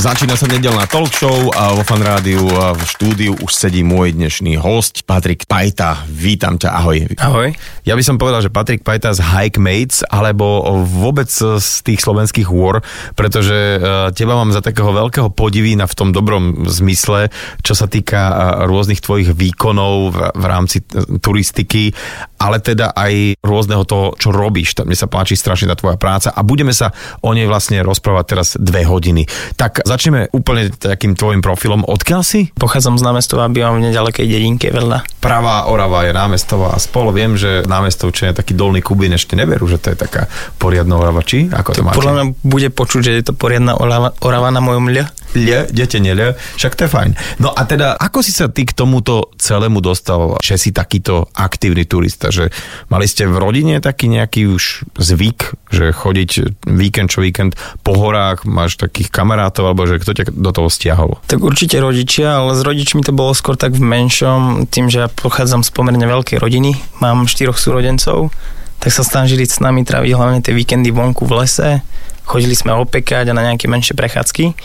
Začína sa nedelná talk show a vo fan rádiu a v štúdiu už sedí môj dnešný host Patrik Pajta. Vítam ťa, ahoj. Ahoj. Ja by som povedal, že Patrik Pajta z Hike Mates, alebo vôbec z tých slovenských hôr, pretože eh, teba mám za takého veľkého podivína v tom dobrom zmysle, čo sa týka eh, rôznych tvojich výkonov v, rámci turistiky, ale teda aj rôzneho toho, čo robíš. Mne sa páči strašne tá tvoja práca a budeme sa o nej vlastne rozprávať teraz dve hodiny. Tak začneme úplne takým tvojim profilom. Odkiaľ si? Pochádzam z námestova bývam v nedalekej dedinke vedľa. Pravá Orava je námestová a spolu viem, že námestovče je taký dolný Kubín, ešte neverú, že to je taká poriadna Orava. Či? Ako to máte? Podľa mňa bude počuť, že je to poriadna orava, orava na mojom ľa. Ľa, dete neľa, však to je fajn. No a teda, ako si sa ty k tomuto celému dostal, že si takýto aktívny turista, že mali ste v rodine taký nejaký už zvyk, že chodiť víkend čo víkend po horách, máš takých kamarátov, alebo že kto ťa do toho stiahol? Tak určite rodičia, ale s rodičmi to bolo skôr tak v menšom, tým, že ja pochádzam z pomerne veľkej rodiny, mám štyroch súrodencov, tak sa snažili s nami tráviť hlavne tie víkendy vonku v lese, chodili sme opekať a na nejaké menšie prechádzky.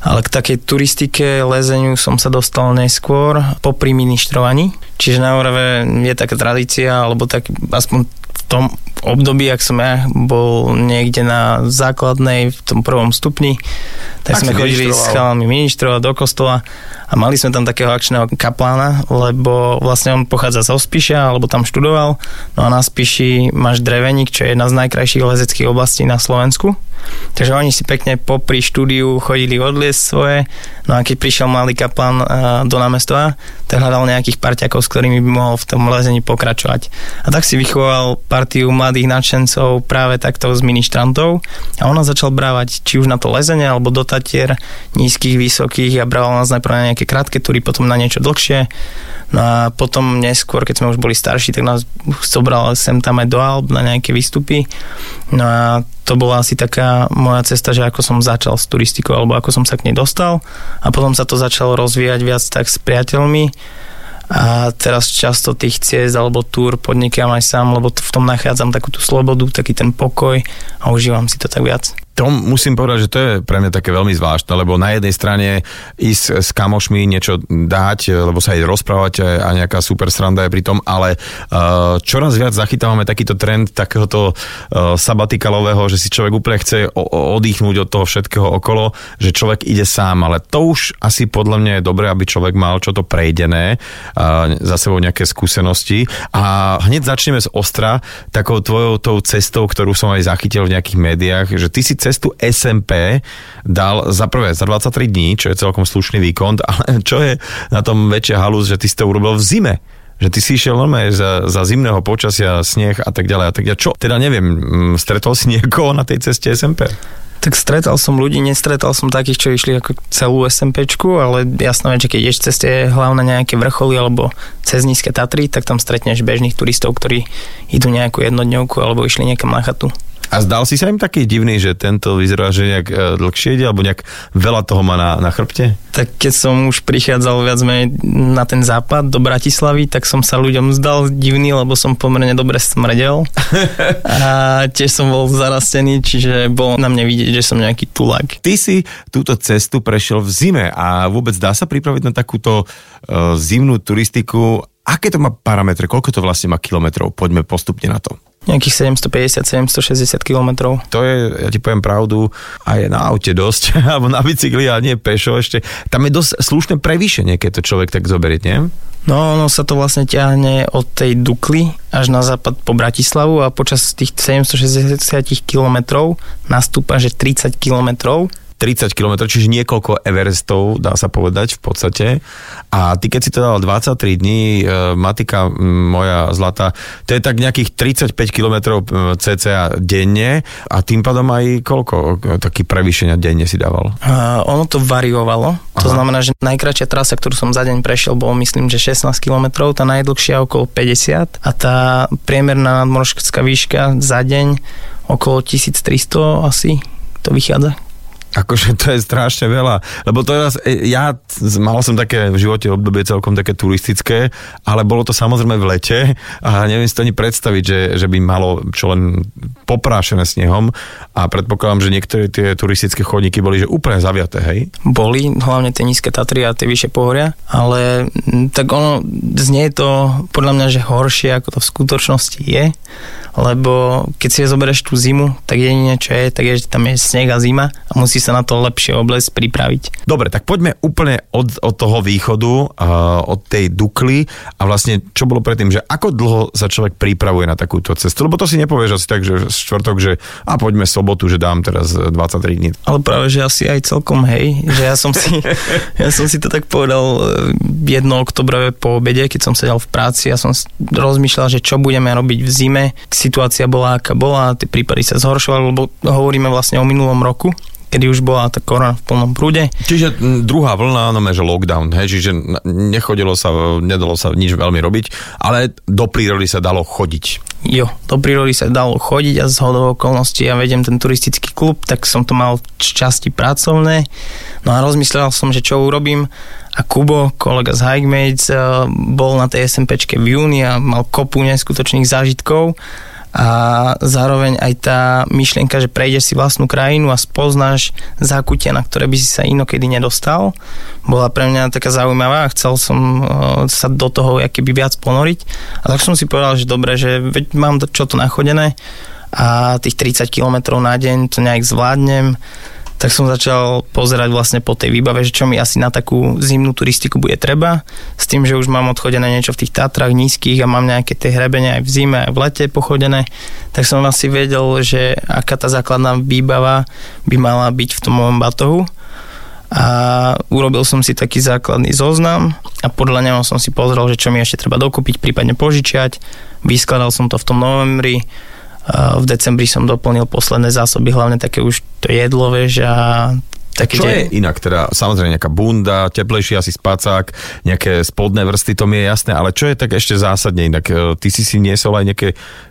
Ale k takej turistike, lezeniu som sa dostal neskôr po ministrovaní. Čiže na Orave je taká tradícia, alebo tak aspoň v tom období, ak som ja bol niekde na základnej, v tom prvom stupni, tak Ak sme chodili s chalami ministrovať do kostola a mali sme tam takého akčného kaplána, lebo vlastne on pochádza z Ospiša, alebo tam študoval. No a na Spiši máš Dreveník, čo je jedna z najkrajších lezeckých oblastí na Slovensku. Takže oni si pekne popri štúdiu chodili odliesť svoje. No a keď prišiel malý kaplan uh, do námestova, tak hľadal nejakých parťakov, s ktorými by mohol v tom lezení pokračovať. A tak si vychoval partiu mladých nadšencov práve takto z ministrantov a on nás začal brávať či už na to lezenie alebo do Tatier nízkych, vysokých a brával nás najprv na nejaké krátke túry, potom na niečo dlhšie. No a potom neskôr, keď sme už boli starší, tak nás zobral sem tam aj do Alp na nejaké výstupy. No a to bola asi taká moja cesta, že ako som začal s turistikou, alebo ako som sa k nej dostal. A potom sa to začalo rozvíjať viac tak s priateľmi. A teraz často tých ciest alebo túr podnikám aj sám, lebo v tom nachádzam takú tú slobodu, taký ten pokoj a užívam si to tak viac. To musím povedať, že to je pre mňa také veľmi zvláštne, lebo na jednej strane ísť s kamošmi niečo dať, lebo sa aj rozprávať a nejaká super sranda je pri tom, ale uh, čoraz viac zachytávame takýto trend takéhoto sabatikalového, že si človek úplne chce o- o- oddychnúť od toho všetkého okolo, že človek ide sám, ale to už asi podľa mňa je dobré, aby človek mal čo to prejdené, za sebou nejaké skúsenosti. A hneď začneme z ostra takou tvojou tou cestou, ktorú som aj zachytil v nejakých médiách, že ty si cestu SMP dal za prvé za 23 dní, čo je celkom slušný výkon, ale čo je na tom väčšia halus, že ty si to urobil v zime že ty si išiel normálne za, za zimného počasia, sneh a tak ďalej a tak ďalej. Čo? Teda neviem, mm, stretol si niekoho na tej ceste SMP? Tak stretal som ľudí, nestretal som takých, čo išli ako celú SMPčku, ale jasné, že keď ideš cez tie hlavné nejaké vrcholy alebo cez nízke Tatry, tak tam stretneš bežných turistov, ktorí idú nejakú jednodňovku alebo išli niekam na chatu. A zdal si sa im taký divný, že tento vyzerá, že nejak e, dlhšie ide, alebo nejak veľa toho má na, na chrbte? Tak keď som už prichádzal viac menej na ten západ do Bratislavy, tak som sa ľuďom zdal divný, lebo som pomerne dobre smrdel. A tiež som bol zarastený, čiže bolo na mne vidieť, že som nejaký tulák. Ty si túto cestu prešiel v zime a vôbec dá sa pripraviť na takúto uh, zimnú turistiku? Aké to má parametre? Koľko to vlastne má kilometrov? Poďme postupne na to. Nejakých 750-760 kilometrov. To je, ja ti poviem pravdu, aj na aute dosť, alebo na bicykli, a nie pešo ešte. Tam je dosť slušné prevýšenie, keď to človek tak zoberie, nie? No, ono sa to vlastne ťahne od tej Dukly až na západ po Bratislavu a počas tých 760 kilometrov nastúpa, že 30 kilometrov 30 km, čiže niekoľko Everestov, dá sa povedať v podstate. A ty keď si to dal 23 dní, e, matika moja zlata, to je tak nejakých 35 km cca denne a tým pádom aj koľko e, taký prevýšenia denne si dával? A ono to variovalo. To Aha. znamená, že najkračšia trasa, ktorú som za deň prešiel, bolo myslím, že 16 km, tá najdlhšia okolo 50 a tá priemerná nadmorská výška za deň okolo 1300 asi to vychádza. Akože to je strašne veľa, lebo teraz e, ja mal som také v živote obdobie celkom také turistické, ale bolo to samozrejme v lete a neviem si to ani predstaviť, že, že by malo čo len poprášené snehom a predpokladám, že niektoré tie turistické chodníky boli že úplne zaviaté, hej? Boli, hlavne tie nízke Tatry a tie vyššie pohoria, ale tak ono znie to podľa mňa, že horšie ako to v skutočnosti je, lebo keď si zoberieš tú zimu, tak jedine čo je, tak je, že tam je sneh a zima a musí sa na to lepšie obles pripraviť. Dobre, tak poďme úplne od, od toho východu, uh, od tej Dukly a vlastne čo bolo predtým, že ako dlho sa človek pripravuje na takúto cestu, lebo to si nepovieš asi tak, že štvrtok, že a poďme sobotu, že dám teraz 23 dní. Ale práve, že asi aj celkom hej, že ja som si, ja som si to tak povedal e, jedno oktobrové po obede, keď som sedel v práci a som rozmýšľal, že čo budeme robiť v zime, situácia bola aká bola, tie prípady sa zhoršovali, lebo hovoríme vlastne o minulom roku, kedy už bola tá korona v plnom prúde. Čiže druhá vlna, no že lockdown, hej, čiže nechodilo sa, nedalo sa nič veľmi robiť, ale do prírody sa dalo chodiť. Jo, do prírody sa dalo chodiť a z hodou okolností ja vedem ten turistický klub, tak som to mal časti pracovné. No a rozmyslel som, že čo urobím a Kubo, kolega z Hikemates, eh, bol na tej SMPčke v júni a mal kopu neskutočných zážitkov a zároveň aj tá myšlienka, že prejdeš si vlastnú krajinu a spoznáš zákutia, na ktoré by si sa inokedy nedostal, bola pre mňa taká zaujímavá a chcel som uh, sa do toho keby viac ponoriť. A tak som si povedal, že dobre, že veď mám čo to nachodené a tých 30 km na deň to nejak zvládnem tak som začal pozerať vlastne po tej výbave, že čo mi asi na takú zimnú turistiku bude treba, s tým, že už mám odchodené niečo v tých Tatrách nízkych a mám nejaké tie hrebene aj v zime, aj v lete pochodené, tak som asi vedel, že aká tá základná výbava by mala byť v tom mojom batohu. A urobil som si taký základný zoznam a podľa neho som si pozrel, že čo mi ešte treba dokúpiť, prípadne požičiať. Vyskladal som to v tom novembri v decembri som doplnil posledné zásoby, hlavne také už to jedlo, vieš, a také, čo je inak? Teda samozrejme nejaká bunda, teplejší asi spacák, nejaké spodné vrsty, to mi je jasné, ale čo je tak ešte zásadne inak? E, ty si si niesol aj nejaké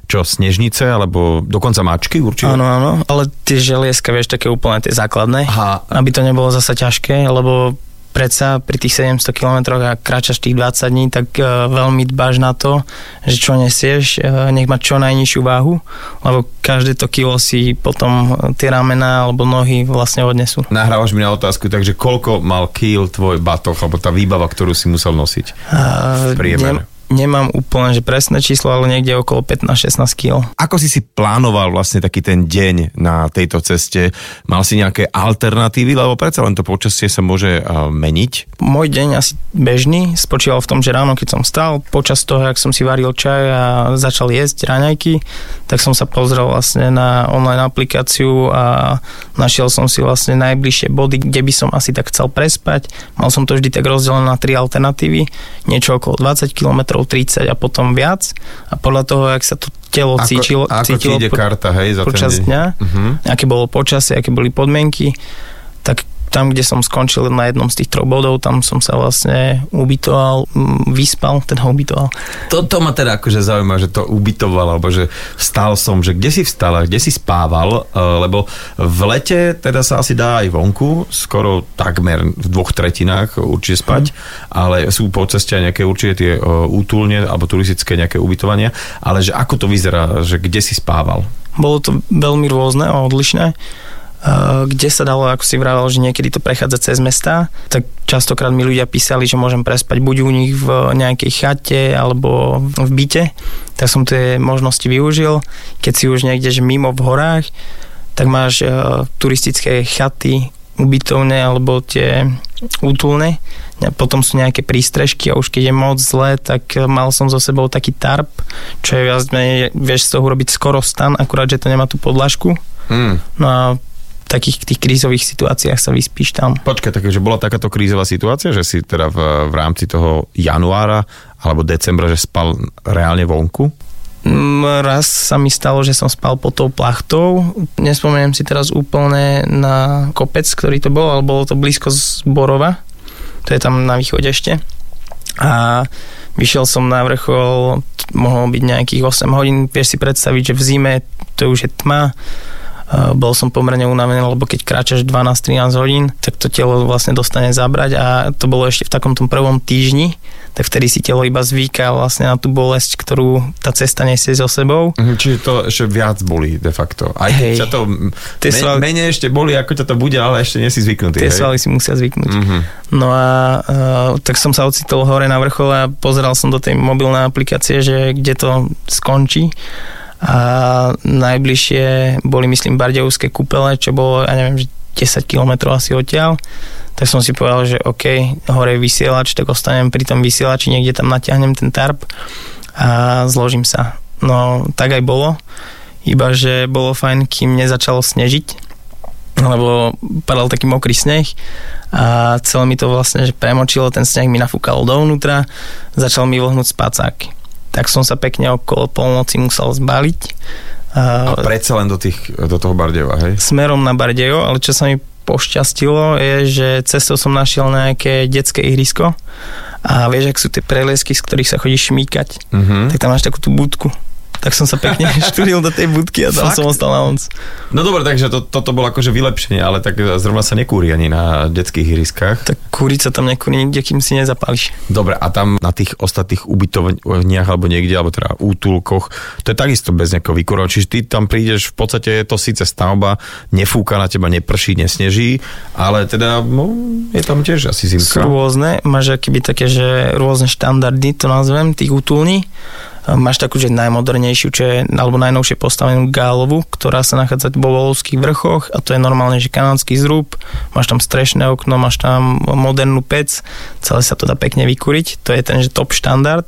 čo, snežnice, alebo dokonca mačky určite? Áno, áno, ale tie želieska, vieš, také úplne tie základné, Aha. aby to nebolo zasa ťažké, lebo predsa pri tých 700 km a kráčaš tých 20 dní, tak uh, veľmi dbáš na to, že čo nesieš, uh, nech má čo najnižšiu váhu, lebo každé to kilo si potom tie ramena alebo nohy vlastne odnesú. Nahrávaš mi na otázku, takže koľko mal kil tvoj batoh, alebo tá výbava, ktorú si musel nosiť? Uh, v nemám úplne že presné číslo, ale niekde okolo 15-16 kg. Ako si si plánoval vlastne taký ten deň na tejto ceste? Mal si nejaké alternatívy, lebo predsa len to počasie sa môže uh, meniť? Môj deň asi bežný spočíval v tom, že ráno, keď som stal, počas toho, jak som si varil čaj a začal jesť raňajky, tak som sa pozrel vlastne na online aplikáciu a našiel som si vlastne najbližšie body, kde by som asi tak chcel prespať. Mal som to vždy tak rozdelené na tri alternatívy, niečo okolo 20 km 30 a potom viac a podľa toho, jak sa to telo ako, cítilo, ako cítilo ide karta, hej, za počas dňa, uh-huh. aké bolo počasie, aké boli podmienky, tak tam, kde som skončil na jednom z tých troch bodov, tam som sa vlastne ubytoval, vyspal, teda ubytoval. Toto ma teda akože zaujíma, že to ubytoval, alebo že vstal som, že kde si vstal a kde si spával, e, lebo v lete teda sa asi dá aj vonku, skoro takmer v dvoch tretinách určite spať, hmm. ale sú po ceste aj nejaké určite tie e, útulne alebo turistické nejaké ubytovania, ale že ako to vyzerá, že kde si spával? Bolo to veľmi rôzne a odlišné. Eh, kde sa dalo, ako si vravel, že niekedy to prechádza cez mesta, tak častokrát mi ľudia písali, že môžem prespať buď u nich v nejakej chate alebo v byte, tak som tie možnosti využil. Keď si už niekde že mimo v horách, tak máš uh, turistické chaty, ubytovne alebo tie útulné. Potom sú nejaké prístrežky a už keď je moc zle, tak mal som so sebou taký tarp, čo je viac menej, vieš z toho urobiť skoro stan, akurát, že to nemá tú podlažku. Hmm. No a takých tých krízových situáciách sa vyspíš tam. Počkaj, takže bola takáto krízová situácia, že si teda v, v rámci toho januára alebo decembra, že spal reálne vonku? Mm, raz sa mi stalo, že som spal pod tou plachtou. Nespomeniem si teraz úplne na kopec, ktorý to bol, ale bolo to blízko z Borova. To je tam na východe ešte. A vyšiel som na vrchol, mohlo byť nejakých 8 hodín. Vieš si predstaviť, že v zime to už je tma bol som pomerne unavený, lebo keď kráčaš 12-13 hodín, tak to telo vlastne dostane zabrať a to bolo ešte v takom tom prvom týždni, tak vtedy si telo iba zvyká vlastne na tú bolesť, ktorú tá cesta nesie so sebou. Mhm, čiže to ešte viac boli de facto. Aj keď Hej. ťa to me, svaly- menej ešte boli, ako ťa to bude, ale ešte nie si zvyknutý. Tie hej? svaly si musia zvyknúť. Mhm. No a uh, tak som sa ocitol hore na vrchole a pozeral som do tej mobilnej aplikácie, že kde to skončí. A najbližšie boli, myslím, Bardejovské kúpele, čo bolo, ja neviem, že 10 km asi odtiaľ. Tak som si povedal, že OK, hore je vysielač, tak ostanem pri tom vysielači, niekde tam natiahnem ten tarp a zložím sa. No, tak aj bolo. Iba, že bolo fajn, kým nezačalo snežiť, lebo padal taký mokrý sneh a celé mi to vlastne že premočilo, ten sneh mi nafúkal dovnútra, začal mi vlhnúť spacáky. Tak som sa pekne okolo polnoci musel zbaliť. A predsa len do, tých, do toho Bardeva, hej? smerom na Bardejo, ale čo sa mi pošťastilo je, že cestou som našiel nejaké detské ihrisko a vieš, ak sú tie preliesky, z ktorých sa chodí šmíkať, Mhm. tak tam máš takú tú budku. Tak som sa pekne štúril do tej budky a tam Fakt? som ostal na onc. No dobre, takže to, toto bolo akože vylepšenie, ale tak zrovna sa nekúri ani na detských ihriskách. Tak kúriť sa tam nekúri nikde, kým si nezapáliš. Dobre, a tam na tých ostatných ubytovniach alebo niekde, alebo teda útulkoch, to je takisto bez nejakého výkuru. Čiže ty tam prídeš, v podstate je to síce stavba, nefúka na teba, neprší, nesneží, ale teda no, je tam tiež asi Sú zimka. rôzne, máš akýby také, že rôzne štandardy, to nazvem, tých útulní. Máš takú, že najmodernejšiu, čo je, alebo najnovšie postavenú gálovu, ktorá sa nachádza vo Volovských vrchoch a to je normálne, že kanadský zrúb, máš tam strešné okno, máš tam modernú pec, celé sa to dá pekne vykuriť, to je ten, že top štandard.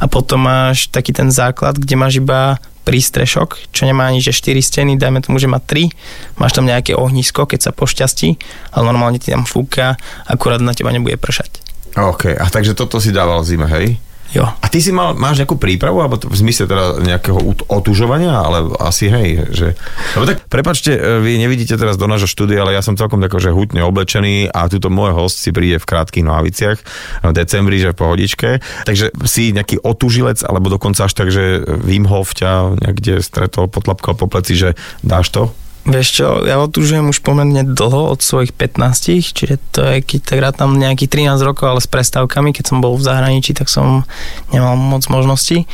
A potom máš taký ten základ, kde máš iba prístrešok, čo nemá ani že 4 steny, dajme tomu, že má 3, máš tam nejaké ohnisko, keď sa pošťastí, ale normálne ti tam fúka, akurát na teba nebude pršať. OK, a takže toto si dával zime, hej? Jo. A ty si mal, máš nejakú prípravu, alebo v zmysle teda nejakého otužovania, ale asi hej, že... Lebo tak, prepačte, e, vy nevidíte teraz do nášho štúdia, ale ja som celkom tako, že hutne oblečený a tuto môj host si príde v krátkých nohaviciach v decembri, že v pohodičke. Takže si nejaký otužilec, alebo dokonca až tak, že Wim Hof ťa niekde stretol, potlapkal po pleci, že dáš to? Vieš čo, ja otužujem už pomerne dlho, od svojich 15, čiže to je, keď tak rád tam nejakých 13 rokov, ale s prestávkami, keď som bol v zahraničí, tak som nemal moc možností.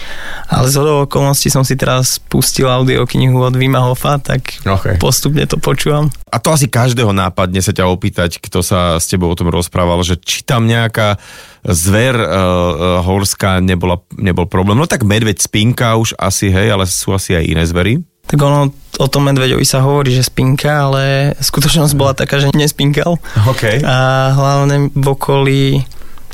Ale z hodou okolností som si teraz pustil audioknihu od Vima Hofa, tak Okay. postupne to počúvam. A to asi každého nápadne sa ťa opýtať, kto sa s tebou o tom rozprával, že či tam nejaká zver uh, horská nebola, nebol problém. No tak medveď spinka už asi, hej, ale sú asi aj iné zvery. Tak ono, o tom medveďovi sa hovorí, že spinka, ale skutočnosť bola taká, že nespinkal. OK. A hlavne v okolí,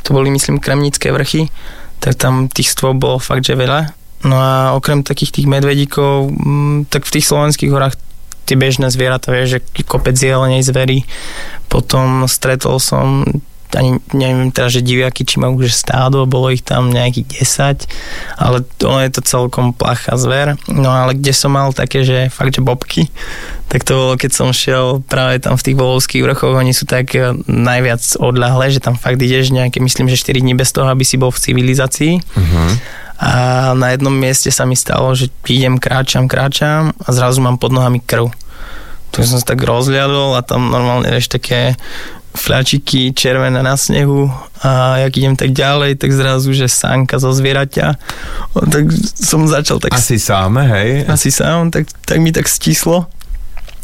to boli myslím kremnické vrchy, tak tam tých stôp bolo fakt, že veľa. No a okrem takých tých medvedíkov, mm, tak v tých slovenských horách tie bežné zvieratá, vieš, že kopec jelenej zverí. Potom stretol som ani neviem teraz, že diviaky, či majú že stádo, bolo ich tam nejakých 10, ale to je to celkom plachá zver. No ale kde som mal také, že fakt, že bobky, tak to bolo, keď som šiel práve tam v tých volovských vrchoch, oni sú tak eh, najviac odľahlé, že tam fakt ideš nejaké, myslím, že 4 dní bez toho, aby si bol v civilizácii. Uh-huh. A na jednom mieste sa mi stalo, že idem, kráčam, kráčam a zrazu mám pod nohami krv. Tu som sa tak rozliadol a tam normálne vieš také fľačiky červené na snehu a jak idem tak ďalej, tak zrazu, že sánka zo zvieraťa. Tak som začal tak Asi sám, hej? asi sám, tak, tak mi tak stislo.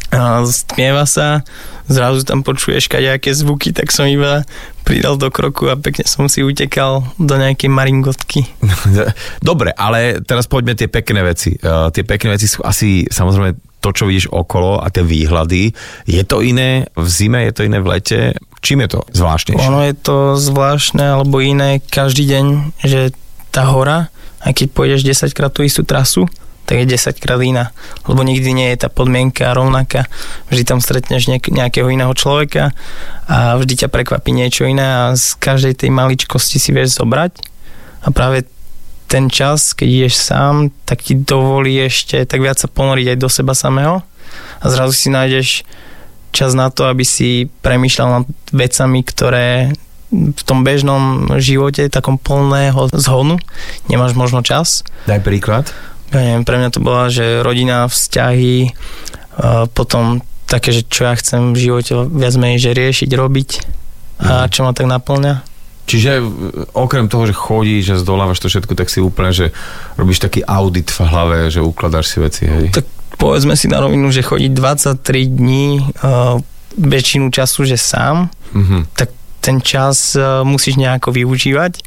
A stmieva sa, zrazu tam počuješ nejaké zvuky, tak som iba pridal do kroku a pekne som si utekal do nejakej maringotky. Dobre, ale teraz poďme tie pekné veci. Uh, tie pekné veci sú asi samozrejme to, čo vidíš okolo a tie výhľady. Je to iné v zime, je to iné v lete? Čím je to zvláštnejšie? Ono je to zvláštne alebo iné každý deň, že tá hora, aj keď pôjdeš 10 krát tú istú trasu, tak je 10 krát iná. Lebo nikdy nie je tá podmienka rovnaká. Vždy tam stretneš nejakého iného človeka a vždy ťa prekvapí niečo iné a z každej tej maličkosti si vieš zobrať. A práve ten čas, keď ideš sám, tak ti dovolí ešte tak viac sa ponoriť aj do seba samého a zrazu si nájdeš čas na to, aby si premýšľal nad vecami, ktoré v tom bežnom živote, takom plného zhonu, nemáš možno čas. Daj príklad. Ja neviem, pre mňa to bola, že rodina, vzťahy, potom také, že čo ja chcem v živote viac menej, že riešiť, robiť a Mhm. čo ma tak naplňa. Čiže e, okrem toho, že chodíš a zdolávaš to všetko, tak si úplne, že robíš taký audit v hlave, že ukladáš si veci, hej. Tak povedzme si na rovinu, že chodiť 23 dní uh, väčšinu času, že sám, Mhm. tak ten čas uh, musíš nejako využívať.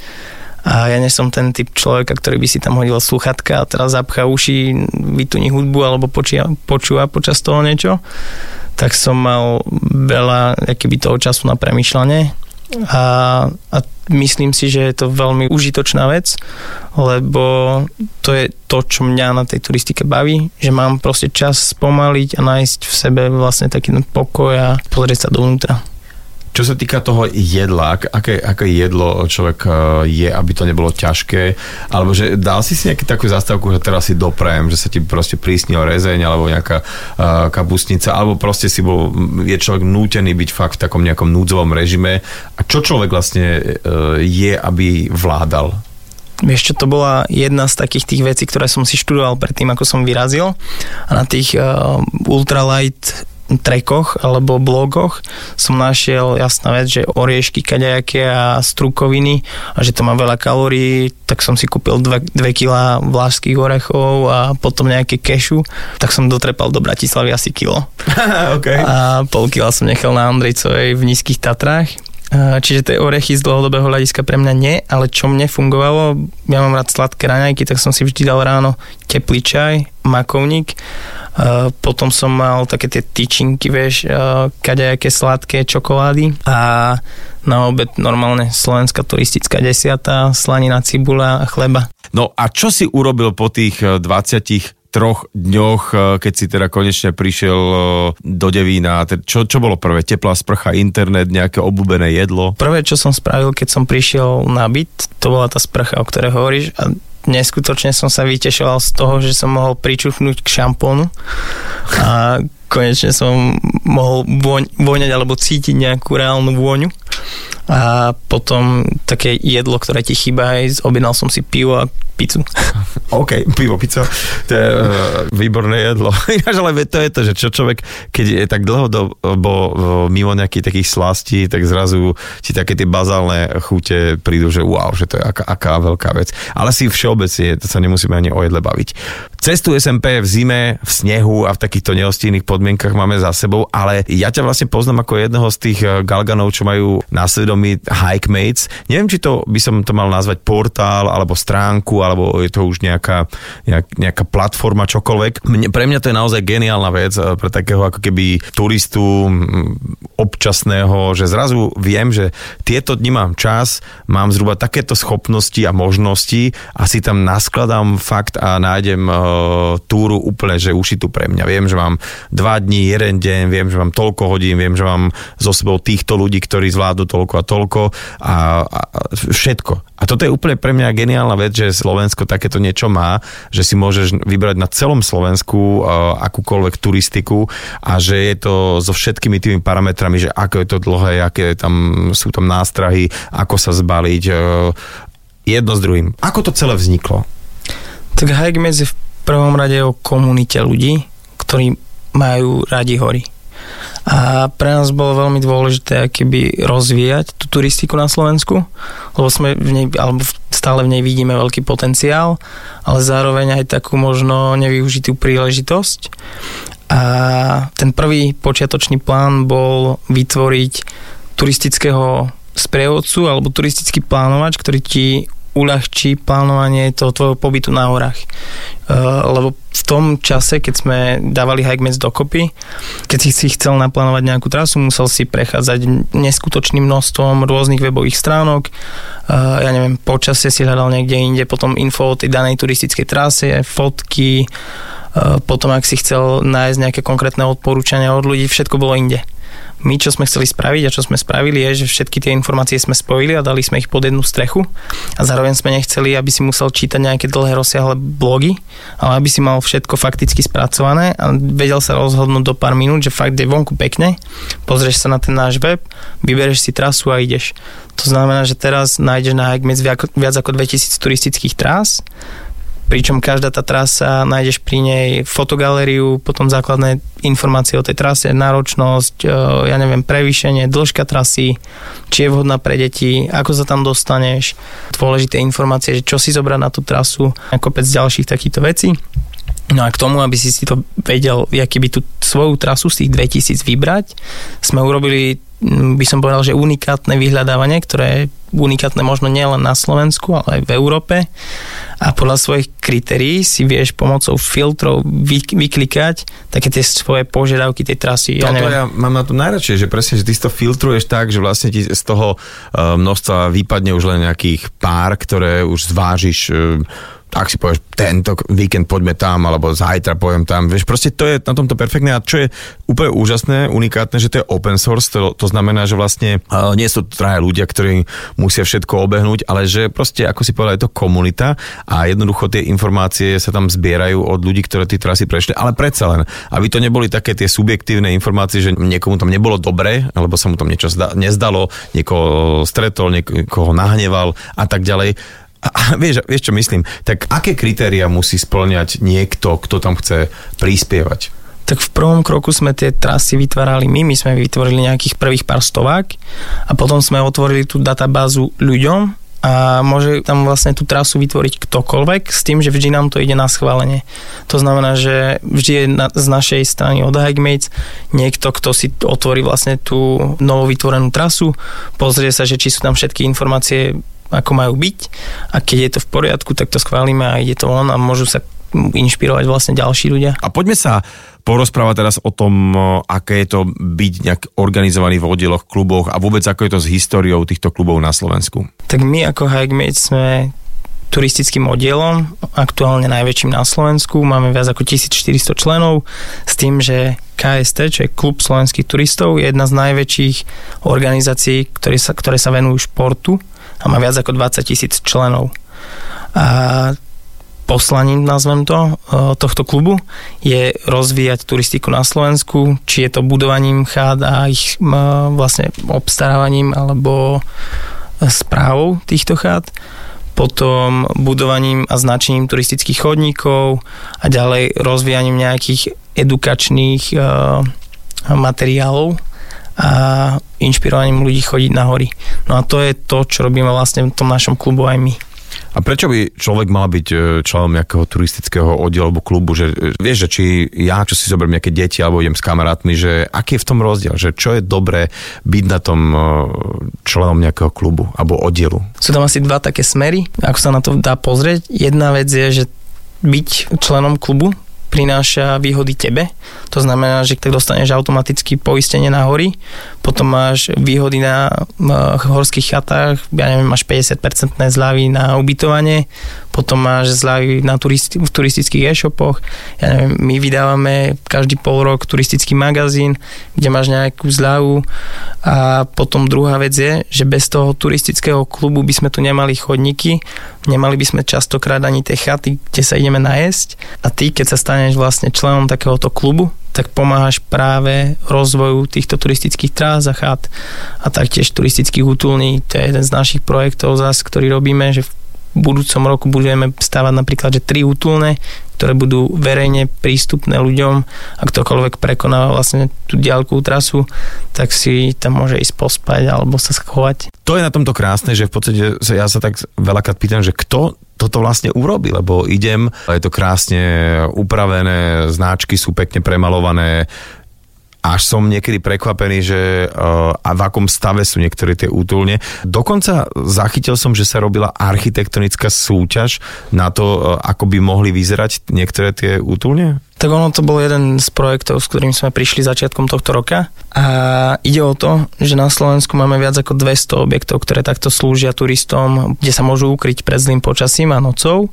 A ja nie som ten typ človeka, ktorý by si tam hodil sluchatka a teraz zapchá uši, vytuní hudbu alebo počia, počúva počas toho niečo. Tak som mal veľa keby toho času na premyšľanie a, a myslím si, že je to veľmi užitočná vec, lebo to je to, čo mňa na tej turistike baví, že mám proste čas spomaliť a nájsť v sebe vlastne taký pokoj a pozrieť sa dovnútra. Čo sa týka toho jedla, ak- aké, aké jedlo človek e, je, aby to nebolo ťažké, alebo že dal si si nejakú takú zastavku, že teraz si doprajem, že sa ti proste prísnil rezeň, alebo nejaká uh, kapustnica, alebo proste si bol, je človek nútený byť fakt v takom nejakom núdzovom režime. A čo človek vlastne uh, je, aby vládal? Vieš čo, to bola jedna z takých tých vecí, ktoré som si študoval predtým, ako som vyrazil. A na tých uh, ultralight trekoch alebo blogoch som našiel jasná vec, že oriešky kaďajaké a strukoviny a že to má veľa kalórií, tak som si kúpil 2 kg vlážských orechov a potom nejaké kešu, tak som dotrepal do Bratislavy asi kilo. okay. A pol kila som nechal na Andrejcovej v nízkych Tatrách. Čiže tie orechy z dlhodobého hľadiska pre mňa nie, ale čo mne fungovalo, ja mám rád sladké raňajky, tak som si vždy dal ráno teplý čaj, makovník, potom som mal také tie tyčinky, vieš, a kadejaké sladké čokolády a na obed normálne slovenská turistická desiata, slanina, cibula a chleba. No a čo si urobil po tých eh, 20 troch dňoch, eh, keď si teda konečne prišiel eh, do Devína? Te- Čo, čo bolo prvé? Teplá sprcha, internet, nejaké obľúbené jedlo? Prvé, čo som spravil, keď som prišiel na byt, to bola tá sprcha, o ktorej hovoríš a neskutočne som sa vytešoval z toho, že som mohol pričuchnúť k šampónu. A konečne som mohol voň, voňať alebo cítiť nejakú reálnu vôňu a potom také jedlo, ktoré ti chýba, aj objednal som si pivo a pizzu. OK, pivo, pizza, to je uh, výborné jedlo. Ináč, ale to je to, že čo človek, keď je tak dlhodobo uh, mimo nejakých takých slastí, tak zrazu ti také tie bazálne chute prídu, že wow, že to je aká, aká veľká vec. Ale si všeobecne, to sa nemusíme ani o jedle baviť. Cestu SMP v zime, v snehu a v takýchto neostinných podmienkach máme za sebou, ale ja ťa vlastne poznám ako jedného z tých eh, galganov, čo majú na svedomí Hikemates. Neviem, či to by som to mal nazvať portál, alebo stránku, alebo je to už nejaká, nejak, nejaká platforma, čokoľvek. Mne, pre mňa to je naozaj geniálna vec, eh, pre takého ako keby turistu občasného, že zrazu viem, že tieto dni mám čas, mám zhruba takéto schopnosti a možnosti a si tam naskladám fakt a nájdem uh, túru úplne, že ušitú pre mňa. Viem, že mám dva dní, jeden deň, viem, že mám toľko hodín, viem, že mám so sebou týchto ľudí, ktorí zvládnu toľko a toľko a, a, a všetko. A toto je úplne pre mňa geniálna vec, že Slovensko takéto niečo má, že si môžeš vybrať na celom Slovensku uh, akúkoľvek turistiku a že je to so všetkými tými parametrami, že ako je to dlhé, aké tam sú tam nástrahy, ako sa zbaliť, uh, jedno s druhým. Ako to celé vzniklo? Tak Hike je v prvom rade o komunite ľudí, ktorí majú radi hory. A pre nás bolo veľmi dôležité keby rozvíjať tú turistiku na Slovensku, lebo sme v nej, alebo stále v nej vidíme veľký potenciál, ale zároveň aj takú možno nevyužitú príležitosť. A ten prvý počiatočný plán bol vytvoriť turistického sprievodcu alebo turistický plánovač, ktorý ti uľahčí plánovanie toho tvojho pobytu na horách. Uh, lebo v tom čase, keď sme dávali Hikemans dokopy, keď si si chcel naplánovať nejakú trasu, musel si prechádzať neskutočným množstvom rôznych webových stránok. Uh, ja neviem, počasie si hľadal niekde inde, potom info o tej danej turistickej trase, fotky, uh, potom ak si chcel nájsť nejaké konkrétne odporúčania od ľudí, všetko bolo inde my, čo sme chceli spraviť a čo sme spravili, je, že všetky tie informácie sme spojili a dali sme ich pod jednu strechu a zároveň sme nechceli, aby si musel čítať nejaké dlhé rozsiahle blogy, ale aby si mal všetko fakticky spracované a vedel sa rozhodnúť do pár minút, že fakt je vonku pekne, pozrieš sa na ten náš web, vybereš si trasu a ideš. To znamená, že teraz nájdeš na Hikemates viac ako 2000 turistických trás, pričom každá tá trasa, nájdeš pri nej fotogalériu, potom základné informácie o tej trase, náročnosť, e, ja neviem, prevýšenie, dĺžka trasy, či je vhodná pre deti, ako sa tam dostaneš, dôležité informácie, že čo si zobrať na tú trasu a kopec ďalších takýchto vecí. No a k tomu, aby si si to vedel, aký by tú svoju trasu z tých 2000 vybrať, sme urobili by som povedal, že unikátne vyhľadávanie, ktoré je unikátne možno nielen na Slovensku, ale aj v Európe. A podľa svojich kritérií si vieš pomocou filtrov vy, vyklikať také tie svoje požiadavky tej trasy. Ja, ja mám na to najradšej, že presne, že ty si to filtruješ tak, že vlastne ti z toho uh, množstva vypadne už len nejakých pár, ktoré už zvážiš uh, ak si povieš, tento víkend poďme tam, alebo zajtra pojem tam. Vieš, proste to je na tomto perfektné a čo je úplne úžasné, unikátne, že to je open source, to, to znamená, že vlastne uh, nie sú to traja ľudia, ktorí musia všetko obehnúť, ale že proste, ako si povedal, je to komunita a jednoducho tie informácie sa tam zbierajú od ľudí, ktoré tie trasy prešli, ale predsa len, aby to neboli také tie subjektívne informácie, že niekomu tam nebolo dobre, alebo sa mu tam niečo zda, nezdalo, niekoho stretol, niekoho nahneval a tak ďalej a vieš, vieš, čo myslím? Tak aké kritéria musí splňať niekto, kto tam chce prispievať? Tak v prvom kroku sme tie trasy vytvárali my, my sme vytvorili nejakých prvých pár stovák a potom sme otvorili tú databázu ľuďom a môže tam vlastne tú trasu vytvoriť ktokoľvek s tým, že vždy nám to ide na schválenie. To znamená, že vždy je na, z našej strany od Hikemates niekto, kto si otvorí vlastne tú novo vytvorenú trasu, pozrie sa, že či sú tam všetky informácie ako majú byť a keď je to v poriadku, tak to schválime a ide to on a môžu sa inšpirovať vlastne ďalší ľudia. A poďme sa porozprávať teraz o tom, aké je to byť nejak organizovaný v oddieloch, kluboch a vôbec ako je to s históriou týchto klubov na Slovensku. Tak my ako Hikemates sme turistickým oddielom, aktuálne najväčším na Slovensku. Máme viac ako 1400 členov s tým, že KST, čo je Klub slovenských turistov, je jedna z najväčších organizácií, ktoré sa, ktoré sa venujú športu a má viac ako 20 tisíc členov. A poslaním, nazvem to, e, tohto klubu je rozvíjať turistiku na Slovensku, či je to budovaním chád a ich e, vlastne obstarávaním alebo správou týchto chád potom budovaním a značením turistických chodníkov a ďalej rozvíjaním nejakých edukačných uh, materiálov a inšpirovaním ľudí chodiť na hory. No a to je to, čo robíme vlastne v tom našom klubu aj my. A prečo by človek mal byť e, členom nejakého turistického oddielu alebo klubu? Že, e, vieš, že či ja, čo si zoberiem nejaké deti alebo idem s kamarátmi, že aký je v tom rozdiel? Že čo je dobré byť na tom e, členom nejakého klubu alebo oddielu? Sú tam asi dva také smery, ako sa na to dá pozrieť. Jedna vec je, že byť členom klubu prináša výhody tebe. To znamená, že tak dostaneš automaticky poistenie na hory, potom máš výhody na horských chatách, ja neviem, máš 50% zľavy na ubytovanie, potom máš zľavy na turisti- v turistických e-shopoch. Ja neviem, my vydávame každý pol rok turistický magazín, kde máš nejakú zľavu a potom druhá vec je, že bez toho turistického klubu by sme tu nemali chodníky, nemali by sme častokrát ani tie chaty, kde sa ideme najesť a ty, keď sa staneš vlastne členom takéhoto klubu, tak pomáhaš práve rozvoju týchto turistických trás a chat a taktiež turistických útulní. To je jeden z našich projektov zás, ktorý robíme, že v budúcom roku budeme stavať napríklad, že tri útulné, ktoré budú verejne prístupné ľuďom a ktokoľvek prekoná vlastne tú ďalkú trasu, tak si tam môže ísť pospať alebo sa schovať. To je na tomto krásne, že v podstate ja sa tak veľakrát pýtam, že kto toto vlastne urobi, lebo idem, je to krásne upravené, značky sú pekne premalované, až som niekedy prekvapený, že uh, a v akom stave sú niektoré tie útulne. Dokonca zachytil som, že sa robila architektonická súťaž na to, uh, ako by mohli vyzerať niektoré tie útulne? Tak ono to bol jeden z projektov, s ktorým sme prišli začiatkom tohto roka a ide o to, že na Slovensku máme viac ako 200 objektov, ktoré takto slúžia turistom, kde sa môžu ukryť pred zlým počasím a nocou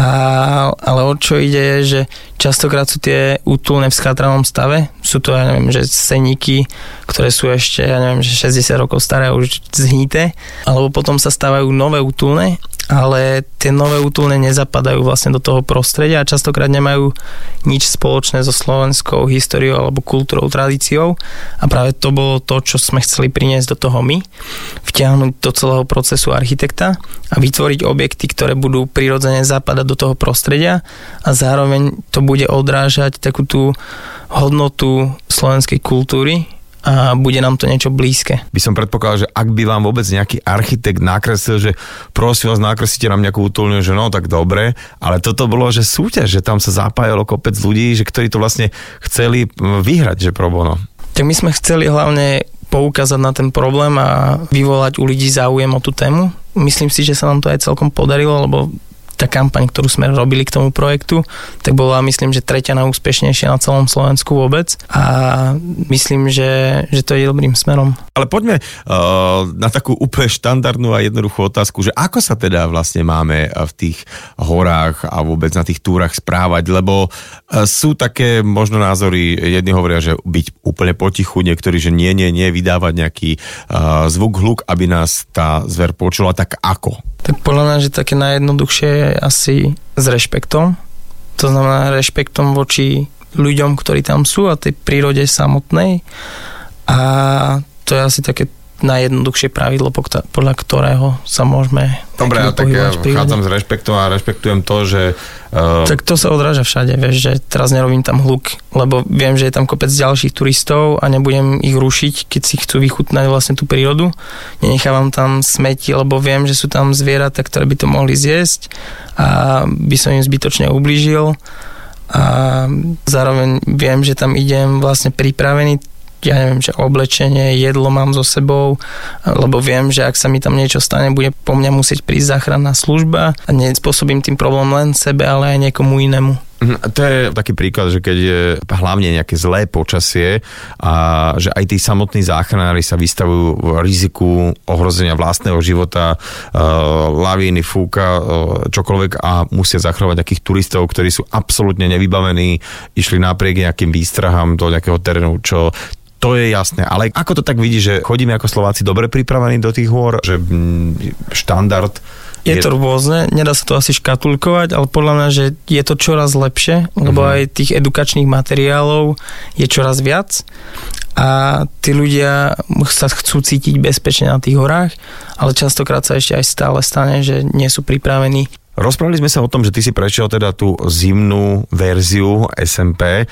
a, ale o čo ide je, že častokrát sú tie útulné v schatranom stave. Sú to, ja neviem, že seníky, ktoré sú ešte, ja neviem, že 60 rokov staré a už zhnité. Alebo potom sa stávajú nové útulné ale tie nové útulne nezapadajú vlastne do toho prostredia a častokrát nemajú nič spoločné so slovenskou históriou alebo kultúrou, tradíciou. A práve to bolo to, čo sme chceli priniesť do toho my, vtiahnuť do celého procesu architekta a vytvoriť objekty, ktoré budú prirodzene zapadať do toho prostredia a zároveň to bude odrážať takú tú hodnotu slovenskej kultúry a bude nám to niečo blízke. By som predpokladal, že ak by vám vôbec nejaký architekt nakreslil, že prosím vás, nakreslite nám nejakú útulňu, že no tak dobre, ale toto bolo, že súťaž, že tam sa zapájalo kopec ľudí, že ktorí to vlastne chceli vyhrať, že pro bono. Tak my sme chceli hlavne poukázať na ten problém a vyvolať u ľudí záujem o tú tému. Myslím si, že sa nám to aj celkom podarilo, lebo tá kampaň, ktorú sme robili k tomu projektu, tak bola myslím, že tretia najúspešnejšia na celom Slovensku vôbec a myslím, že, že to je dobrým smerom. Ale poďme uh, na takú úplne štandardnú a jednoduchú otázku, že ako sa teda vlastne máme v tých horách a vôbec na tých túrach správať, lebo uh, sú také možno názory, jedni hovoria, že byť úplne potichu, niektorí, že nie, nie, nie, vydávať nejaký uh, zvuk, hluk, aby nás tá zver počula, tak ako? Tak podľa mňa, že také najjednoduchšie je asi s rešpektom. To znamená rešpektom voči ľuďom, ktorí tam sú a tej prírode samotnej. A to je asi také najjednoduchšie pravidlo, podľa ktorého sa môžeme Dobre, ja tak ja vchádzam s rešpektom a rešpektujem to, že... Uh... Tak to sa odráža všade, vieš, že teraz nerobím tam hluk, lebo viem, že je tam kopec ďalších turistov a nebudem ich rušiť, keď si chcú vychutnať vlastne tú prírodu. Nenechávam tam smeti, lebo viem, že sú tam zvieratá, ktoré by to mohli zjesť a by som im zbytočne ublížil a zároveň viem, že tam idem vlastne pripravený ja neviem, že oblečenie, jedlo mám so sebou, lebo viem, že ak sa mi tam niečo stane, bude po mňa musieť prísť záchranná služba a nespôsobím tým problém len sebe, ale aj niekomu inému. Mhm, to je taký príklad, že keď je hlavne nejaké zlé počasie a že aj tí samotní záchranári sa vystavujú riziku ohrozenia vlastného života, uh, lavíny, fúka, uh, čokoľvek a musia zachrovať nejakých turistov, ktorí sú absolútne nevybavení, išli napriek nejakým výstrahám do nejakého terénu, čo to je jasné, ale ako to tak vidí, že chodíme ako Slováci dobre pripravení do tých hôr, že mm, štandard je, je to rôzne, nedá sa to asi škatulkovať, ale podľa mňa, že je to čoraz lepšie, lebo uh-huh. aj tých edukačných materiálov je čoraz viac a tí ľudia sa chcú cítiť bezpečne na tých horách, ale častokrát sa ešte aj stále stane, že nie sú pripravení Rozprávali sme sa o tom, že ty si prešiel teda tú zimnú verziu SMP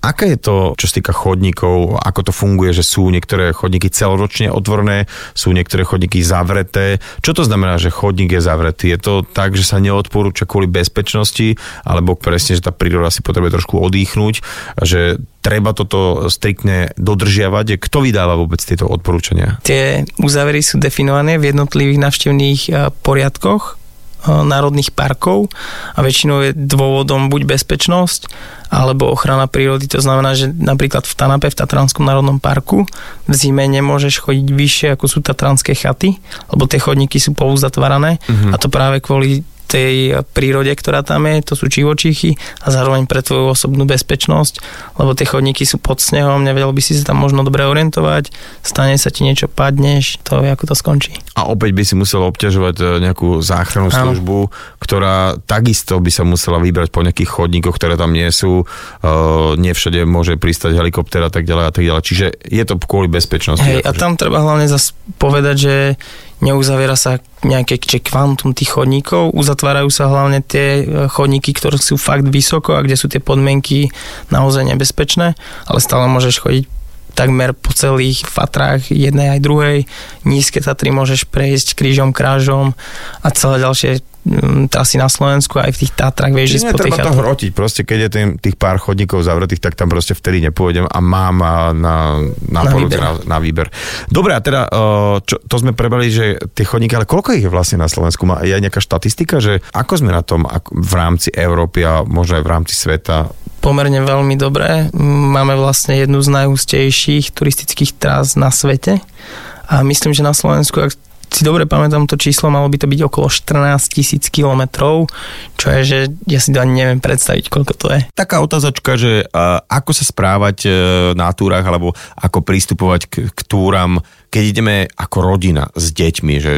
Aké je to, čo sa týka chodníkov, ako to funguje, že sú niektoré chodníky celoročne otvorené, sú niektoré chodníky zavreté? Čo to znamená, že chodník je zavretý? Je to tak, že sa neodporúča kvôli bezpečnosti, alebo presne, že tá príroda si potrebuje trošku odýchnuť, že treba toto striktne dodržiavať? Kto vydáva vôbec tieto odporúčania? Tie uzávery sú definované v jednotlivých navštevných eh, poriadkoch národných parkov a väčšinou je dôvodom buď bezpečnosť alebo ochrana prírody. To znamená, že napríklad v Tanape, v Tatranskom národnom parku, v zime nemôžeš chodiť vyššie ako sú tatranské chaty, lebo tie chodníky sú pouzatvárané mm-hmm. a to práve kvôli tej prírode, ktorá tam je, to sú živočíchy a zároveň pre tvoju osobnú bezpečnosť, lebo tie chodníky sú pod snehom, nevedel by si sa tam možno dobre orientovať, stane sa ti niečo, padneš, to je, ako to skončí. A opäť by si musel obťažovať e, nejakú záchrannú službu, ktorá takisto by sa musela vybrať po nejakých chodníkoch, ktoré tam nie sú, uh, nie všade môže pristať helikopter a tak ďalej a tak ďalej. Čiže je to kvôli bezpečnosti. Hej, a tam treba hlavne zase povedať, že neuzaviera sa nejaké či kvantum tých chodníkov, uzatvárajú sa hlavne tie e, chodníky, ktoré sú fakt vysoko a kde sú tie podmienky naozaj nebezpečné, ale stále môžeš chodiť takmer po celých fatrách jednej aj druhej. Nízke Tatry môžeš prejsť krížom, krážom a celé ďalšie Mm, trasy na Slovensku aj v tých Tatrách, vieš, že spod treba to hrotiť, proste keď je tým, tých pár chodníkov zavretých, tak tam proste vtedy nepôjdem a mám a na, na, na, výber. Na, na výber. Dobre, a teda čo, to sme prebrali, že tie chodníky, ale koľko ich je vlastne na Slovensku? Má, je aj nejaká štatistika, že ako sme na tom v rámci Európy a možno aj v rámci sveta? Pomerne veľmi dobré. Máme vlastne jednu z najústejších turistických trás na svete a myslím, že na Slovensku, ak si dobre pamätám to číslo, malo by to byť okolo 14 tisíc kilometrov, čo je, že ja si to ani neviem predstaviť, koľko to je. Taká otázočka, že uh, ako sa správať uh, na túrach, alebo ako pristupovať k, k túram, keď ideme ako rodina s deťmi, že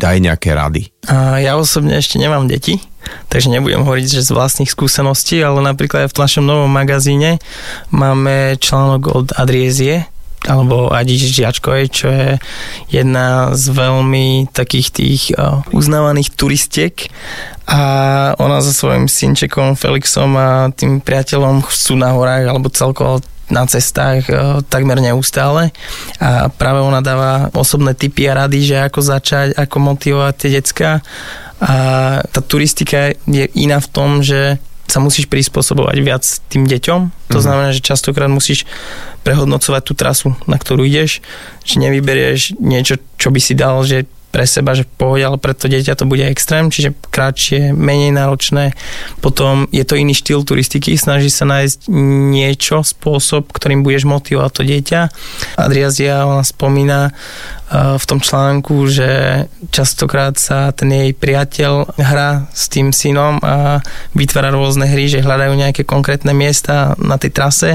daj nejaké rady. Ja osobne ešte nemám deti, takže nebudem hovoriť že z vlastných skúseností, ale napríklad aj v našom novom magazíne máme článok od Adriezie, alebo Adi Žiačkovej, čo je jedna z veľmi takých tých uh, uznávaných turistiek. A ona so svojím synčekom Felixom a tým priateľom sú na horách alebo celkovo na cestách e, takmer neustále. A práve ona dáva osobné tipy a rady, že ako začať, ako motivovať tie decka. A tá turistika je iná v tom, že sa musíš prispôsobovať viac tým deťom. To mm-hmm. znamená, že častokrát musíš prehodnocovať tú trasu, na ktorú ideš, že nevyberieš niečo, čo by si dal, že pre seba, že v pohode, ale pre to dieťa to bude extrém, čiže kratšie, menej náročné. Potom je to iný štýl turistiky, snaží sa nájsť niečo, spôsob, ktorým budeš motivovať to dieťa. Adriazia, ona spomína v tom článku, že častokrát sa ten jej priateľ hrá s tým synom a vytvára rôzne hry, že hľadajú nejaké konkrétne miesta na tej trase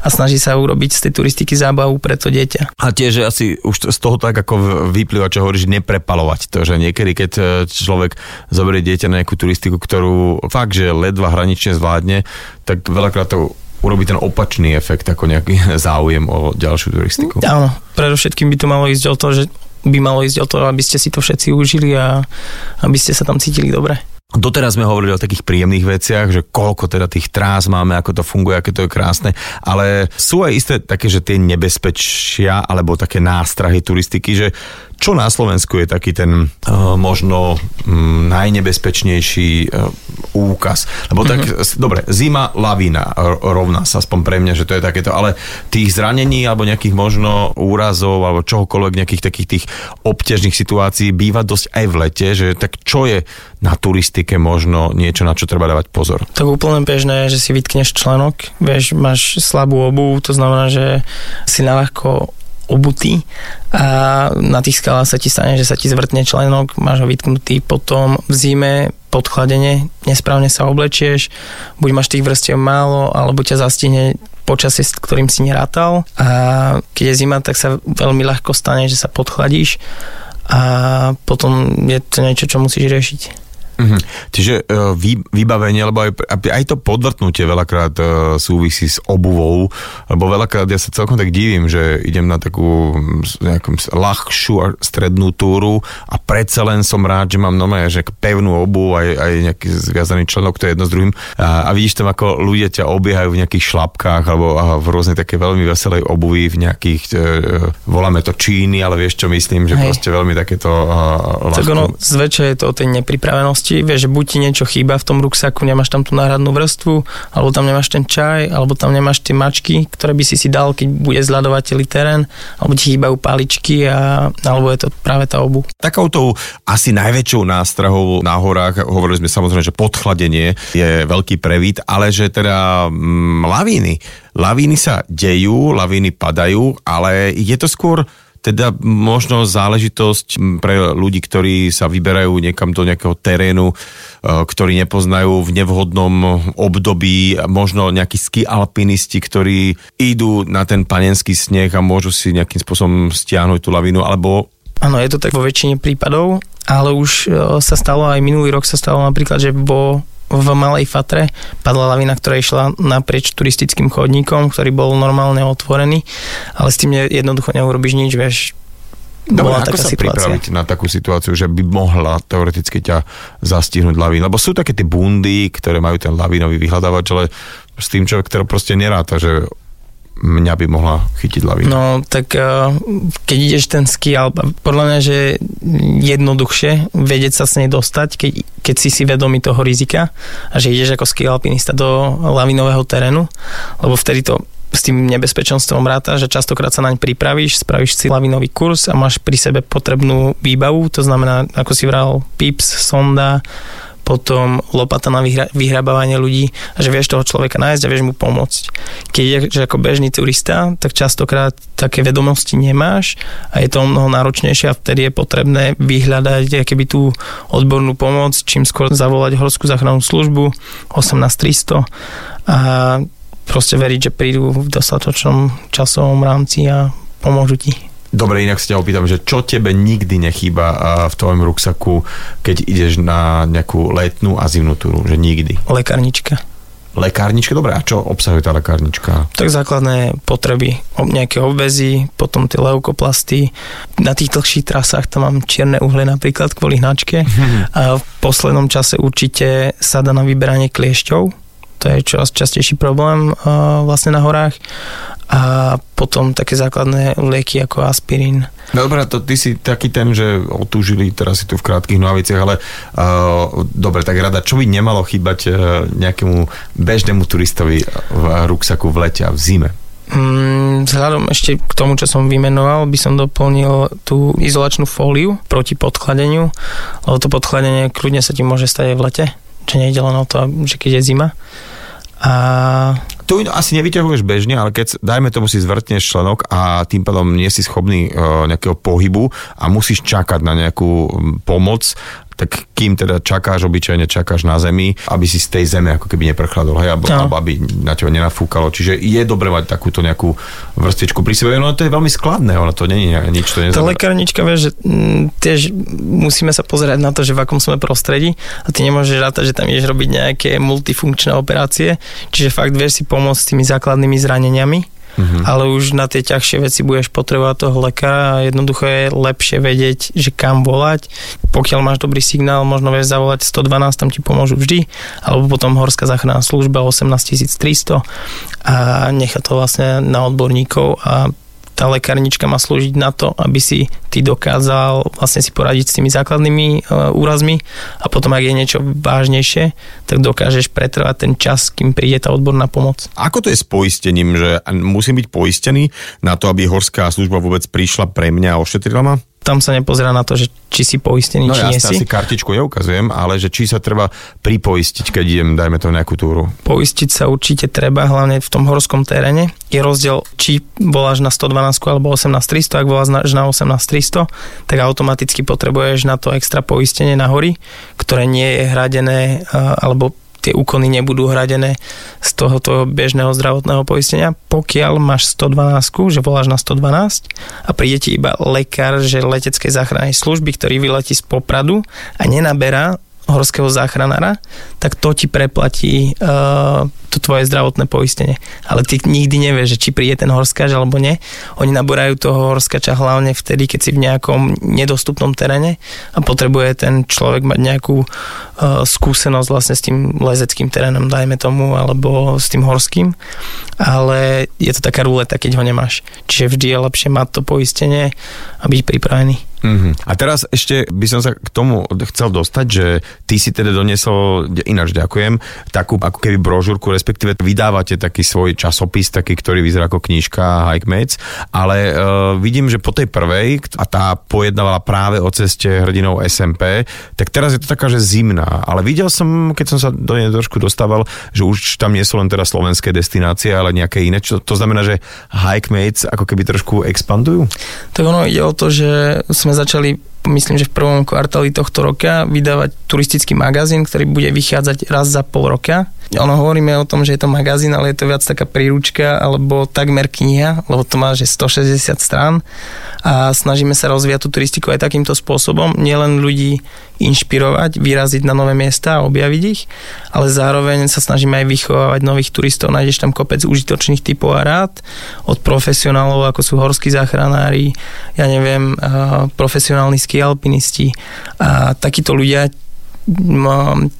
a snaží sa urobiť z tej turistiky zábavu pre to dieťa. A tiež asi už z toho tak ako vyplýva, čo hovoríš, neprepalovať to, že niekedy, keď e, človek zoberie dieťa na nejakú turistiku, ktorú fakt, že ledva hranične zvládne, tak veľakrát to urobí ten opačný efekt ako nejaký záujem o ďalšiu turistiku. Áno, predovšetkým by to malo ísť o to, že by malo ísť o to, aby ste si to všetci užili a aby ste sa tam cítili dobre. Doteraz sme hovorili o takých príjemných veciach, že koľko teda tých trás máme, ako to funguje, aké to je krásne, ale sú aj isté také, že tie nebezpečia alebo také nástrahy turistiky, že čo na Slovensku je taký ten uh, možno um, najnebezpečnejší uh, úkaz? Lebo tak, mm-hmm. dobre, zima, lavína rovná sa aspoň pre mňa, že to je takéto, ale tých zranení alebo nejakých možno úrazov alebo čohokoľvek, nejakých takých tých obťažných situácií býva dosť aj v lete, že tak čo je na turistike možno niečo, na čo treba dávať pozor? Tak úplne bežné je, že si vytkneš členok, vieš, máš slabú obu, to znamená, že si naľahko obutý a na tých skalách sa ti stane, že sa ti zvrtne členok, máš ho vytknutý, potom v zime podchladenie, nesprávne sa oblečieš, buď máš tých vrstiev málo, alebo ťa zastihne počasie, s ktorým si nerátal a keď je zima, tak sa veľmi ľahko stane, že sa podchladíš a potom je to niečo, čo musíš riešiť. Mm-hmm. Čiže uh, vy, vybavenie, lebo aj, aj to podvrtnutie veľakrát uh, súvisí s obuvou, lebo veľakrát ja sa celkom tak divím, že idem na takú nejakú ľahšiu strednú túru a predsa len som rád, že mám nové, že pevnú obu aj, aj nejaký zviazaný členok, to je jedno s druhým a, a vidíš tam, ako ľudia ťa obiehajú v nejakých šlapkách alebo a v rôznej také veľmi veselej obuvi v nejakých, uh, voláme to číny, ale vieš čo myslím, že Hej. proste veľmi takéto ľahko. Tak ono, zväčša je to o tej nepripravenosti možnosti, vieš, že buď ti niečo chýba v tom ruksaku, nemáš tam tú náhradnú vrstvu, alebo tam nemáš ten čaj, alebo tam nemáš tie mačky, ktoré by si si dal, keď bude zľadovateľý terén, alebo ti chýbajú paličky, a, alebo je to práve tá obu. Takouto asi najväčšou nástrahou na horách, hovorili sme samozrejme, že podchladenie je veľký prevít, ale že teda mm, lavíny, lavíny sa dejú, lavíny padajú, ale je to skôr teda možno záležitosť pre ľudí, ktorí sa vyberajú niekam do nejakého terénu, e, ktorí nepoznajú v nevhodnom období, možno nejakí ski alpinisti, ktorí idú na ten panenský sneh a môžu si nejakým spôsobom stiahnuť tú lavinu, alebo Áno, je to tak vo väčšine prípadov, ale už e, sa stalo aj minulý rok sa stalo napríklad, že vo v Malej Fatre padla lavina, ktorá išla naprieč turistickým chodníkom, ktorý bol normálne otvorený, ale s tým jednoducho neurobiš nič, vieš, Dobre, ako sa situácia. pripraviť na takú situáciu, že by mohla teoreticky ťa zastihnúť lavín? Lebo sú také tie bundy, ktoré majú ten lavínový vyhľadávač, ale s tým človek, ktorý proste neráta, že mňa by mohla chytiť lavína. No, tak uh, keď ideš ten ski, ale podľa mňa, že jednoduchšie vedieť sa s nej dostať, keď, keď si si vedomý toho rizika a že ideš ako ski alpinista do lavinového terénu, lebo vtedy to s tým nebezpečenstvom ráta, že častokrát sa naň pripravíš, spravíš si lavinový kurz a máš pri sebe potrebnú výbavu, to znamená, ako si vral, pips, sonda, potom lopata na vyhra- vyhrabávanie ľudí a že vieš toho človeka nájsť a vieš mu pomôcť. Keď že ako bežný turista, tak častokrát také vedomosti nemáš a je to mnoho náročnejšie a vtedy je potrebné vyhľadať keby tú odbornú pomoc, čím skôr zavolať horskú záchrannú službu 18300 a proste veriť, že prídu v dostatočnom časovom rámci a pomôžu ti. Dobre, inak sa ťa opýtam, že čo tebe nikdy nechýba v tvojom ruksaku, keď ideš na nejakú letnú a zimnú túru, že nikdy? Lekárnička. Lekárnička, dobre, a čo obsahuje tá lekárnička? Tak základné potreby, nejaké obvezy, potom tie leukoplasty. Na tých dlhších trasách tam mám čierne uhlie napríklad kvôli hnačke. A v poslednom čase určite sa dá na vyberanie kliešťov, to je čoraz častejší problém vlastne na horách. A potom také základné lieky ako aspirín. No dobré, to ty si taký ten, že otúžili, teraz si tu v krátkých nohaviciach, ale uh, dobre, tak rada, čo by nemalo chýbať uh, nejakému bežnému turistovi v ruksaku v lete a v zime? Mm, vzhľadom ešte k tomu, čo som vymenoval, by som doplnil tú izolačnú fóliu proti podchladeniu, lebo to podchladenie kľudne sa ti môže stať aj v lete, že nejde len o to, že keď je zima. A Tu asi nevyťahuješ bežne, ale keď, dajme tomu, si zvrtneš členok a tým pádom nie si schopný uh, nejakého pohybu a musíš čakať na nejakú mm, pomoc, tak kým teda čakáš, obyčajne čakáš na zemi, aby si z tej zeme ako keby neprchladol, hej, alebo, No. aby na teba nenafúkalo. Čiže je dobre mať takúto nejakú vrstičku pri sebe, no to je veľmi skladné, ono to nie je nič, to tá neznamená. lekárnička, vieš, že mm, tiež musíme sa pozerať na to, že v akom sme prostredí a ty nemôžeš rátať, že tam ideš robiť nejaké multifunkčné operácie, čiže fakt vieš si pomôcť s tými základnými zraneniami, Mhm. ale už na tie ťažšie veci budeš potrebovať toho lekára a jednoducho je lepšie vedieť, že kam volať. Pokiaľ máš dobrý signál, možno vieš zavolať 112, tam ti pomôžu vždy, alebo potom Horská záchranná služba 18300 a nechá to vlastne na odborníkov a tá lekárnička má slúžiť na to, aby si ty dokázal vlastne si poradiť s tými základnými e, úrazmi a potom, ak je niečo vážnejšie, tak dokážeš pretrvať ten čas, kým príde tá odborná pomoc. Ako to je s poistením, že musím byť poistený na to, aby horská služba vôbec prišla pre mňa a ošetrila ma? Tam sa nepozerá na to, že či si poistený, No či nie jasne, si. asi kartičku neukazujem, ale že či sa treba pripoistiť, keď idem, dajme to nejakú túru. Poistiť sa určite treba, hlavne v tom horskom teréne. Je rozdiel, či voláš na 112 alebo 18300, ak voláš na, na 18300, tak automaticky potrebuješ na to extra poistenie na hory, ktoré nie je hradené, alebo tie úkony nebudú hradené z tohoto bežného zdravotného poistenia. Pokiaľ máš 112, že voláš na 112 a príde ti iba lekár, že leteckej záchrannej služby, ktorý vyletí z Popradu a nenaberá horského záchranára, tak to ti preplatí uh, to tvoje zdravotné poistenie. Ale ty nikdy nevieš, že či príde ten horskáč alebo nie. Oni naborajú toho horskača hlavne vtedy, keď si v nejakom nedostupnom teréne a potrebuje ten človek mať nejakú uh, skúsenosť vlastne s tým lezeckým terénom, dajme tomu, alebo s tým horským. Ale je to taká ruleta, keď ho nemáš. Čiže vždy je lepšie mať to poistenie a byť pripravený. Mm-hmm. A teraz ešte by som sa k tomu chcel dostať, že ty si teda doniesol, ináč ďakujem, takú ako keby brožúrku, respektíve vydávate taký svoj časopis, taký, ktorý vyzerá ako knižka Hike Mates, ale uh, vidím, že po tej prvej, a tá pojednávala práve o ceste hrdinou SMP, tak teraz je to taká, že zimná, ale videl som, keď som sa do nej trošku dostával, že už tam nie sú len teda slovenské destinácie, ale nejaké iné, čo to znamená, že Hike Mates ako keby trošku expandujú? Tak ono ide o to, že sme začali myslím, že v prvom kvartáli tohto roka vydávať turistický magazín, ktorý bude vychádzať raz za pol roka. Ono hovoríme o tom, že je to magazín, ale je to viac taká príručka alebo takmer kniha, lebo to má že 160 strán. A snažíme sa rozvíjať tú turistiku aj takýmto spôsobom, nielen ľudí inšpirovať, vyraziť na nové miesta a objaviť ich, ale zároveň sa snažíme aj vychovávať nových turistov. Nájdeš tam kopec užitočných typov a rád. Od profesionálov, ako sú horskí záchranári, ja neviem, profesionálni ski alpinisti a takíto ľudia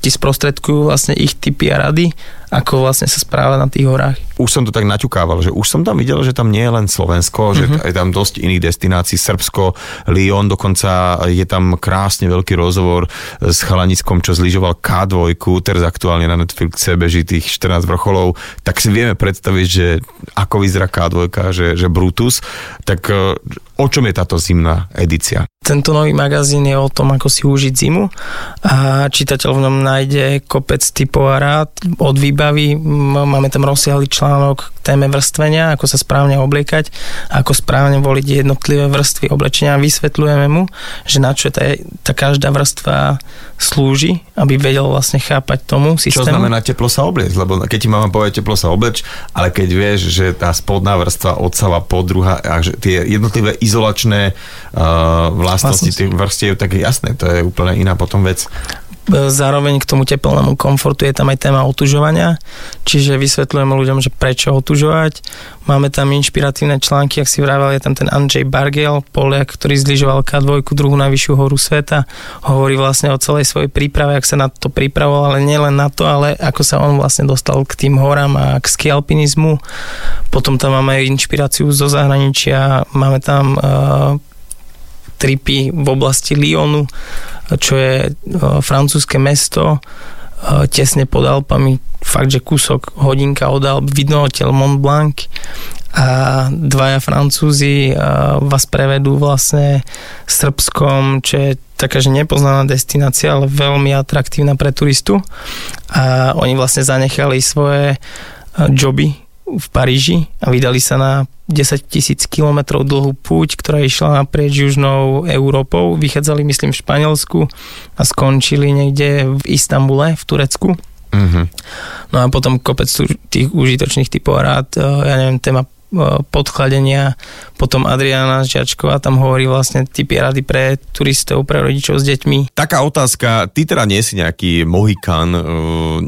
ti sprostredkujú vlastne ich typy a rady, ako vlastne sa správa na tých horách. už som to tak naťukával, že už som tam videl, že tam nie je len Slovensko, mm-hmm. že Mhm. t- je tam dosť iných destinácií, Srbsko, Lyon, dokonca je tam krásne veľký rozhovor s chalaniskom, čo zlyžoval K2, teraz aktuálne na Netflixe beží tých 14 vrcholov, tak si vieme predstaviť, že ako vyzerá K2, že, že Brutus, tak e, o čom je táto zimná edícia? Tento nový magazín je o tom, ako si užiť zimu a čitateľ v ňom nájde kopec typov a rád od výba baví. Máme tam rozsiahly článok k téme vrstvenia, ako sa správne obliekať, ako správne voliť jednotlivé vrstvy oblečenia. Vysvetľujeme mu, že na čo tá, tá každá vrstva slúži, aby vedel vlastne chápať tomu systému. Čo znamená teplo sa obliec? Lebo keď ti mama povie teplo sa obleč, ale keď vieš, že tá spodná vrstva odsava podruha a že tie jednotlivé izolačné uh, vlastnosti tých vrstiev, tak je jasné, to je úplne iná potom vec. Zároveň k tomu teplnému komfortu je tam aj téma otužovania, čiže vysvetľujeme ľuďom, že prečo otužovať. Máme tam inšpiratívne články, ak si vravel, je tam ten Andrzej Bargel, Poliak, ktorý zlyžoval K2, druhú najvyššiu horu sveta. Hovorí vlastne o celej svojej príprave, ak sa na to pripravoval, ale nielen na to, ale ako sa on vlastne dostal k tým horám a k skialpinizmu. Potom tam máme inšpiráciu zo zahraničia, máme tam uh, tripy v oblasti Lyonu, čo je e, francúzske mesto, e, tesne pod Alpami, fakt, že kúsok hodinka od Alp, vidno hotel Mont Blanc a dvaja Francúzi e, vás prevedú vlastne Srbskom, čo je taká, že nepoznaná destinácia, ale veľmi atraktívna pre turistu. A oni vlastne zanechali svoje joby v Paríži a vydali sa na 10 tisíc kilometrov dlhú púť, ktorá išla naprieč južnou Európou. Vychádzali, myslím, v Španielsku a skončili niekde v Istambule, v Turecku. Mm-hmm. No a potom kopec tých užitočných typov rád, e, ja neviem, téma E, podchladenia. Potom Adriana Žiačková tam hovorí vlastne typy rady pre turistov, pre rodičov s deťmi. Taká otázka, ty teda nie si nejaký mohikan, uh,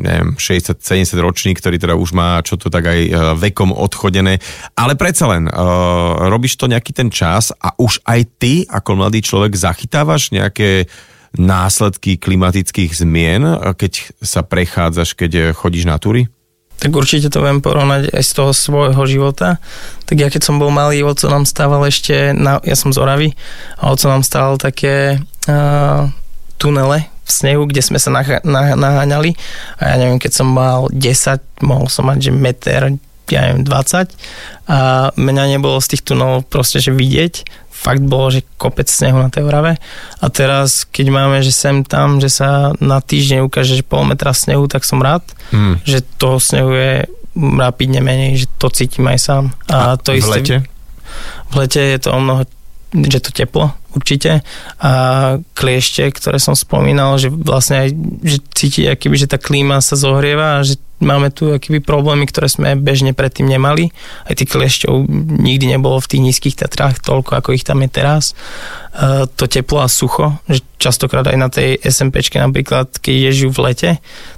neviem, 60-70 ročný, ktorý teda už má čo to tak aj uh, vekom odchodené, ale predsa len, robíš to nejaký ten čas a už aj ty ako mladý človek zachytávaš nejaké následky klimatických zmien, keď sa prechádzaš, keď chodíš na túry? Tak určite to viem porovnať aj z toho svojho života. Tak ja keď som bol malý, oco nám stával ešte, na, ja som z Oravy, a oco nám stával také uh, tunele v snehu, kde sme sa nah, nah, naháňali. A ja neviem, keď som mal 10, mohol som mať, že meter, ja neviem, 20 a mňa nebolo z tých tunelov proste, že vidieť, fakt bolo, že kopec snehu na tej Orave. A teraz, keď máme, že sem tam, že sa na týždeň ukáže, že pol metra snehu, tak som rád, hmm. že toho snehu je rapidne menej, že to cítim aj sám. A, a to v isté, lete? V lete je to o mnoho, že to teplo, určite. A kliešte, ktoré som spomínal, že vlastne aj, že cíti, akýby, že tá klíma sa zohrieva a že máme tu akýby problémy, ktoré sme bežne predtým nemali. Aj tých klešťov nikdy nebolo v tých nízkych Tatrách toľko, ako ich tam je teraz. E, to teplo a sucho, že častokrát aj na tej SMPčke napríklad, keď ideš v lete,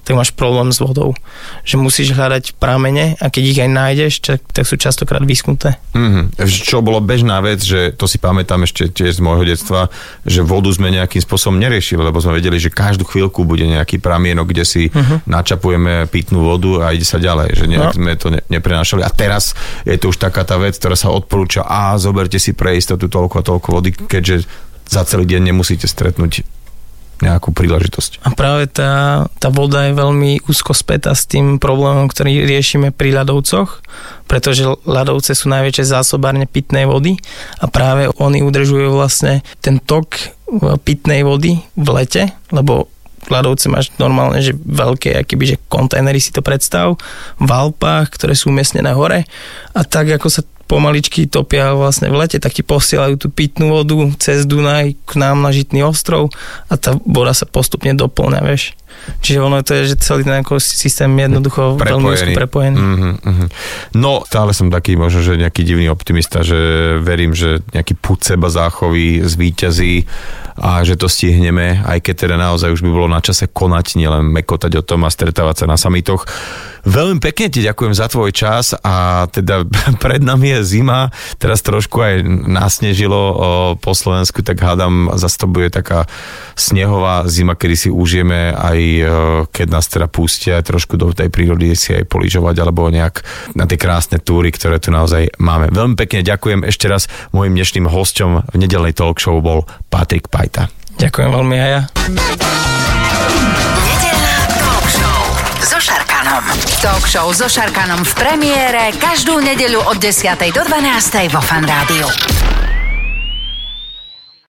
tak máš problém s vodou. Že musíš hľadať pramene a keď ich aj nájdeš, tak, tak sú častokrát vyschnuté. Mm-hmm. Čo bolo bežná vec, že to si pamätám ešte tiež z môjho detstva, že vodu sme nejakým spôsobom neriešili, lebo sme vedeli, že každú chvíľku bude nejaký pramienok, kde si mm-hmm. načapujeme pitnú vodu a ide sa ďalej, že nejak no. sme to ne, neprenášali. A teraz je to už taká tá vec, ktorá sa odporúča, a zoberte si pre istotu toľko a toľko vody, keďže za celý deň nemusíte stretnúť nejakú príležitosť. A práve tá, tá voda je veľmi úzko spätá s tým problémom, ktorý riešime pri ľadovcoch, pretože ľadovce sú najväčšie zásobárne pitnej vody a práve oni udržujú vlastne ten tok pitnej vody v lete, lebo ľadovce máš normálne, že veľké, akýby, že kontajnery si to predstav, v Alpách, ktoré sú umiestnené hore a tak ako sa pomaličky topia vlastne v lete, tak ti posielajú tú pitnú vodu cez Dunaj k nám na Žitný ostrov a tá voda sa postupne doplňa, vieš. Čiže ono to je, že celý ten systém je jednoducho prepojený. veľmi úzko prepojený. Mm-hmm, mm-hmm. No, stále som taký možno, že nejaký divný optimista, že verím, že nejaký put seba záchovy zvíťazí a že to stihneme, aj keď teda naozaj už by bolo na čase konať, nielen mekotať o tom a stretávať sa na samitoch. Veľmi pekne ti ďakujem za tvoj čas a teda pred nami je zima, teraz trošku aj nasnežilo po Slovensku, tak hádam, zase to bude taká snehová zima, kedy si užijeme aj keď nás teda pustia trošku do tej prírody si aj poližovať alebo nejak na tie krásne túry, ktoré tu naozaj máme. Veľmi pekne ďakujem ešte raz. Môjim dnešným hosťom v nedelnej talk show bol Patrik Pajta. Ďakujem veľmi aj ja. so Šarkanom. Talk show so Šarkanom v premiére každú nedeľu od 10. do 12. vo Fan Rádiu.